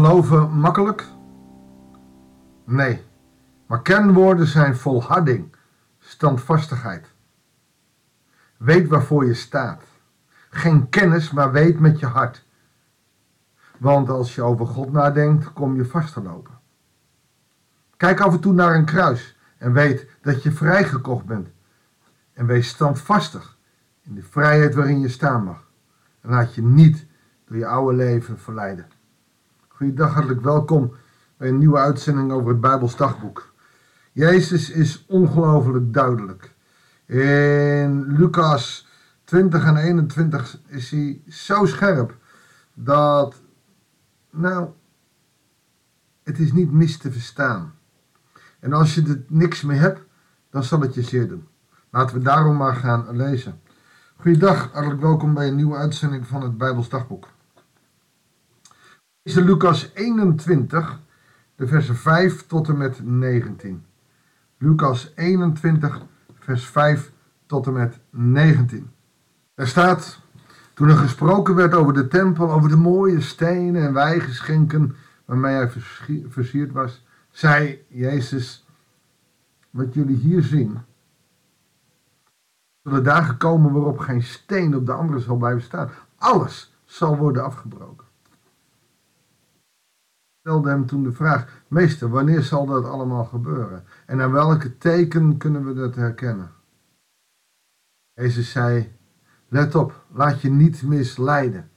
geloven makkelijk? Nee, maar kernwoorden zijn volharding, standvastigheid. Weet waarvoor je staat. Geen kennis, maar weet met je hart. Want als je over God nadenkt, kom je vast te lopen. Kijk af en toe naar een kruis en weet dat je vrijgekocht bent. En wees standvastig in de vrijheid waarin je staan mag. En laat je niet door je oude leven verleiden. Goeiedag, hartelijk welkom bij een nieuwe uitzending over het Bijbels dagboek. Jezus is ongelooflijk duidelijk. In Lucas 20 en 21 is hij zo scherp dat, nou, het is niet mis te verstaan. En als je er niks mee hebt, dan zal het je zeer doen. Laten we daarom maar gaan lezen. Goeiedag, hartelijk welkom bij een nieuwe uitzending van het Bijbels Dagboek. Is Lucas 21, de versen 5 tot en met 19. Lucas 21, vers 5 tot en met 19. Er staat, toen er gesproken werd over de tempel, over de mooie stenen en wijgeschenken waarmee hij versierd was, zei Jezus, wat jullie hier zien, zullen dagen komen waarop geen steen op de andere zal blijven staan. Alles zal worden afgebroken. Stelde hem toen de vraag, meester, wanneer zal dat allemaal gebeuren? En aan welke teken kunnen we dat herkennen? Jezus zei, let op, laat je niet misleiden.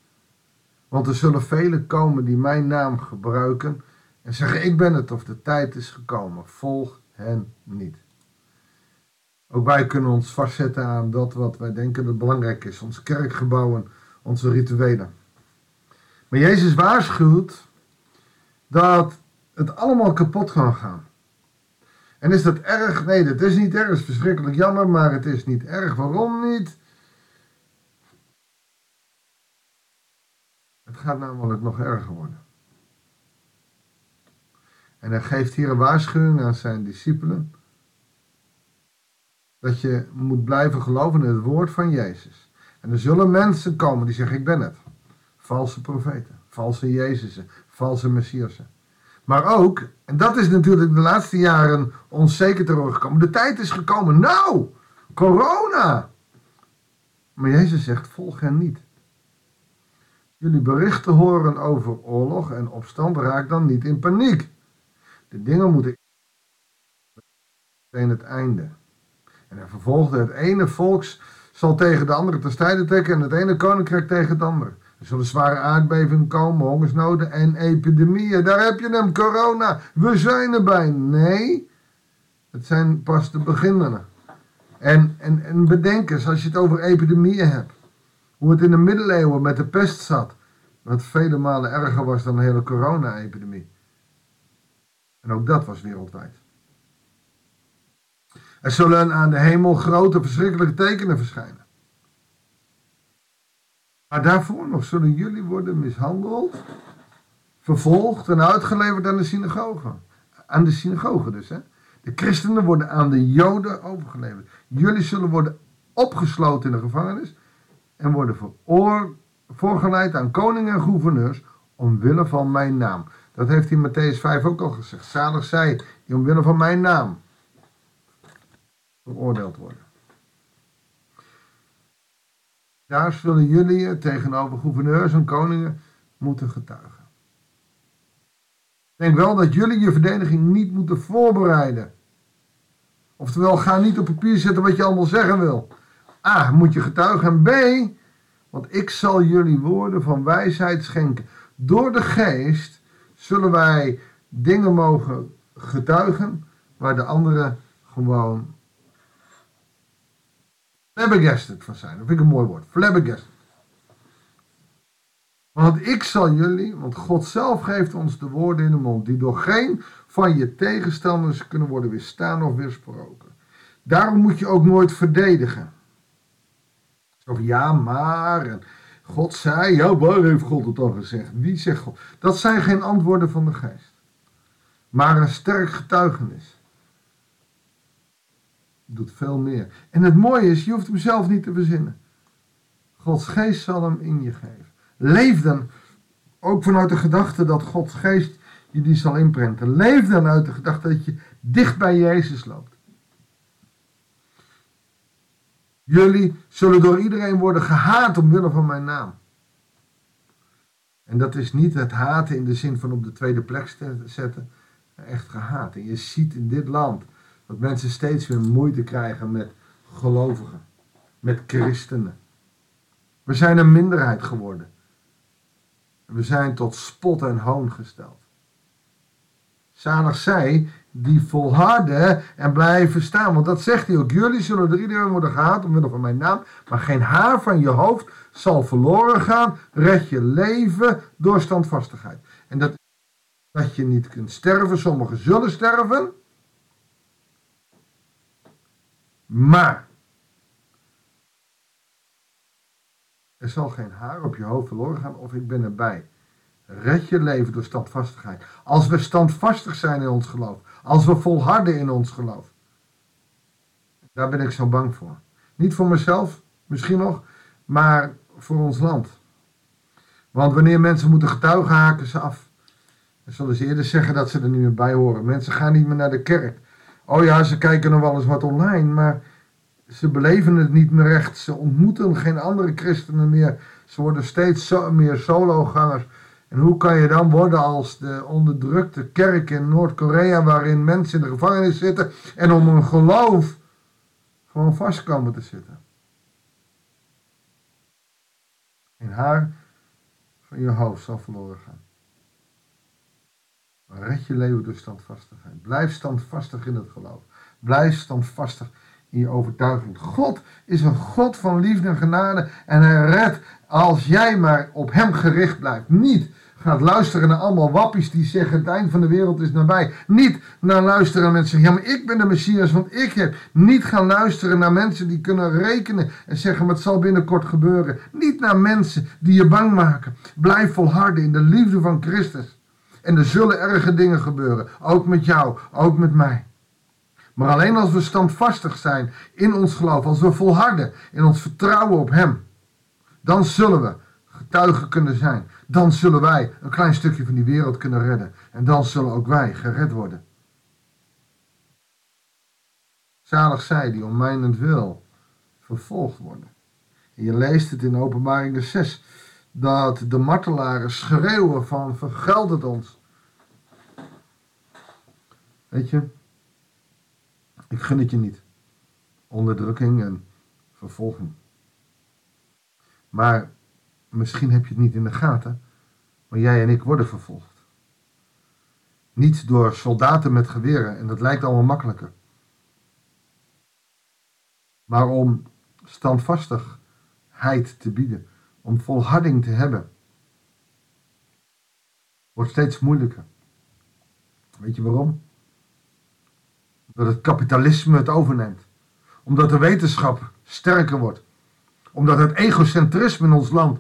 Want er zullen velen komen die mijn naam gebruiken en zeggen, ik ben het of de tijd is gekomen. Volg hen niet. Ook wij kunnen ons vastzetten aan dat wat wij denken dat belangrijk is. Onze kerkgebouwen, onze rituelen. Maar Jezus waarschuwt dat het allemaal kapot kan gaan. En is dat erg? Nee, dat is niet erg. Het is verschrikkelijk jammer, maar het is niet erg. Waarom niet? Het gaat namelijk nog erger worden. En hij geeft hier een waarschuwing aan zijn discipelen dat je moet blijven geloven in het woord van Jezus. En er zullen mensen komen die zeggen: Ik ben het. Valse profeten, valse Jezusen, valse Messiasen. Maar ook, en dat is natuurlijk de laatste jaren onzeker teruggekomen. De tijd is gekomen. Nou, corona. Maar Jezus zegt: Volg hen niet. Jullie berichten horen over oorlog en opstand, raak dan niet in paniek. De dingen moeten in het einde. En hij vervolgde, het ene volks zal tegen de andere te strijden trekken en het ene koninkrijk tegen het andere. Er zullen zware aardbevingen komen, hongersnoden en epidemieën. Daar heb je hem, corona. We zijn erbij. Nee, het zijn pas de beginnen. En, en, en bedenk eens, als je het over epidemieën hebt, hoe het in de middeleeuwen met de pest zat, wat vele malen erger was dan de hele corona-epidemie. En ook dat was wereldwijd. Er zullen aan de hemel grote verschrikkelijke tekenen verschijnen. Maar daarvoor nog zullen jullie worden mishandeld, vervolgd en uitgeleverd aan de synagogen. Aan de synagogen dus, hè. De christenen worden aan de joden overgeleverd. Jullie zullen worden opgesloten in de gevangenis en worden veroor, voorgeleid aan koningen en gouverneurs omwille van mijn naam. Dat heeft hij in Matthäus 5 ook al gezegd. Zalig zij die omwille van mijn naam veroordeeld worden. Daar zullen jullie tegenover gouverneurs en koningen moeten getuigen. Denk wel dat jullie je verdediging niet moeten voorbereiden. Oftewel, ga niet op papier zetten wat je allemaal zeggen wil. A, moet je getuigen. En B, want ik zal jullie woorden van wijsheid schenken. Door de geest zullen wij dingen mogen getuigen waar de anderen gewoon flabbergasted van zijn. Dat vind ik een mooi woord. Flabbergasted. Want ik zal jullie, want God zelf geeft ons de woorden in de mond, die door geen van je tegenstanders kunnen worden weerstaan of weersproken. Daarom moet je ook nooit verdedigen. Of ja, maar, en God zei, ja, waar heeft God het al gezegd? Wie zegt God? Dat zijn geen antwoorden van de geest. Maar een sterk getuigenis doet veel meer. En het mooie is, je hoeft hem zelf niet te verzinnen. Gods geest zal hem in je geven. Leef dan ook vanuit de gedachte dat Gods geest je die zal inprenten. Leef dan uit de gedachte dat je dicht bij Jezus loopt. Jullie zullen door iedereen worden gehaat omwille van mijn naam. En dat is niet het haten in de zin van op de tweede plek zetten, echt gehaat. En je ziet in dit land dat mensen steeds weer moeite krijgen met gelovigen, met christenen. We zijn een minderheid geworden. We zijn tot spot en hoon gesteld. Zalig zij die volharden en blijven staan. Want dat zegt hij ook. Jullie zullen door iedereen worden gehaat omwille van mijn naam. Maar geen haar van je hoofd zal verloren gaan. Red je leven door standvastigheid. En dat dat je niet kunt sterven. Sommigen zullen sterven. Maar er zal geen haar op je hoofd verloren gaan of ik ben erbij. Red je leven door standvastigheid. Als we standvastig zijn in ons geloof. Als we volharden in ons geloof. Daar ben ik zo bang voor. Niet voor mezelf, misschien nog, maar voor ons land. Want wanneer mensen moeten getuigen, haken ze af. Dan zullen ze eerder zeggen dat ze er niet meer bij horen. Mensen gaan niet meer naar de kerk. Oh ja, ze kijken nog wel eens wat online, maar ze beleven het niet meer recht. Ze ontmoeten geen andere christenen meer. Ze worden steeds zo, meer sologangers. En hoe kan je dan worden als de onderdrukte kerk in Noord-Korea, waarin mensen in de gevangenis zitten en om hun geloof gewoon vast komen te zitten? Geen haar van je hoofd zal verloren gaan. Red je leven door standvastigheid. Blijf standvastig in het geloof. Blijf standvastig in je overtuiging. God is een God van liefde en genade en hij redt als jij maar op hem gericht blijft. Niet gaat luisteren naar allemaal wappies die zeggen het eind van de wereld is nabij. Niet naar luisteren naar mensen zeggen, ja maar ik ben de Messias, want ik heb. Niet gaan luisteren naar mensen die kunnen rekenen en zeggen, wat zal binnenkort gebeuren. Niet naar mensen die je bang maken. Blijf volharden in de liefde van Christus. En er zullen erge dingen gebeuren, ook met jou, ook met mij. Maar alleen als we standvastig zijn in ons geloof, als we volharden in ons vertrouwen op Hem, dan zullen we getuigen kunnen zijn. Dan zullen wij een klein stukje van die wereld kunnen redden. En dan zullen ook wij gered worden. Zalig zij die om mijnend wil vervolgd worden. En je leest het in openbaring 6 dat de martelaren schreeuwen van vergeld het ons. Weet je, ik gun het je niet. Onderdrukking en vervolging. Maar misschien heb je het niet in de gaten, maar jij en ik worden vervolgd. Niet door soldaten met geweren, en dat lijkt allemaal makkelijker. Maar om standvastigheid te bieden, om volharding te hebben, wordt steeds moeilijker. Weet je waarom? Dat het kapitalisme het overneemt. Omdat de wetenschap sterker wordt. Omdat het egocentrisme in ons land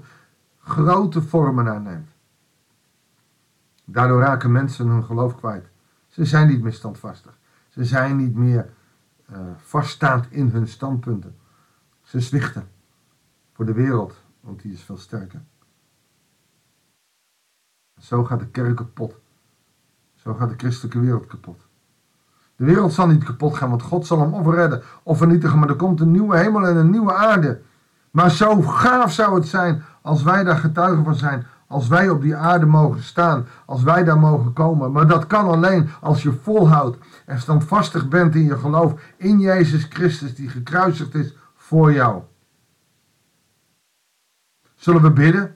grote vormen aanneemt. Daardoor raken mensen hun geloof kwijt. Ze zijn niet meer standvastig. Ze zijn niet meer uh, vaststaand in hun standpunten. Ze zwichten voor de wereld, want die is veel sterker. Zo gaat de kerk kapot. Zo gaat de christelijke wereld kapot. De wereld zal niet kapot gaan, want God zal hem of redden of vernietigen. Maar er komt een nieuwe hemel en een nieuwe aarde. Maar zo gaaf zou het zijn als wij daar getuigen van zijn. Als wij op die aarde mogen staan. Als wij daar mogen komen. Maar dat kan alleen als je volhoudt en standvastig bent in je geloof in Jezus Christus die gekruisigd is voor jou. Zullen we bidden?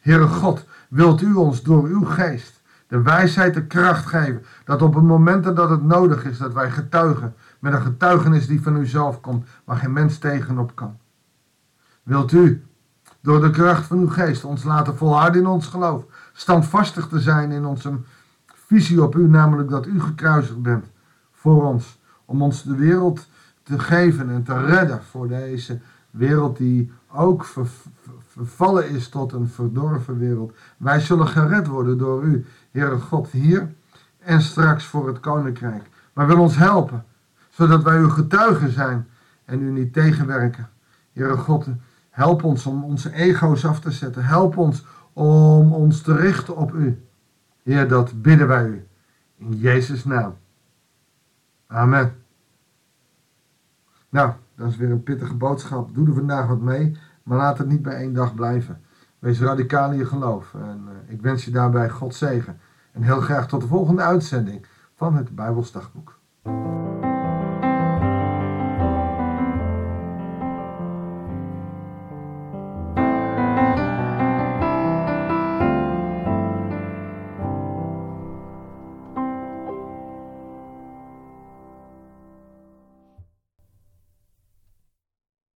Heere God, wilt u ons door uw geest de wijsheid, de kracht geven. Dat op het moment dat het nodig is, dat wij getuigen. Met een getuigenis die van u zelf komt, waar geen mens tegenop kan. Wilt u, door de kracht van uw geest, ons laten volharden in ons geloof. Standvastig te zijn in onze visie op u, namelijk dat u gekruisigd bent voor ons. Om ons de wereld te geven en te redden voor deze wereld die ook vervallen is tot een verdorven wereld. Wij zullen gered worden door u. Heere God, hier en straks voor het koninkrijk. Maar wil ons helpen, zodat wij uw getuigen zijn en u niet tegenwerken. Heere God, help ons om onze ego's af te zetten. Help ons om ons te richten op u. Heer, dat bidden wij u. In Jezus' naam. Amen. Nou, dat is weer een pittige boodschap. Doe er vandaag wat mee, maar laat het niet bij één dag blijven. Wees radicaal in je geloof. En uh, ik wens je daarbij God zegen. En heel graag tot de volgende uitzending van het Bijbelsdagboek.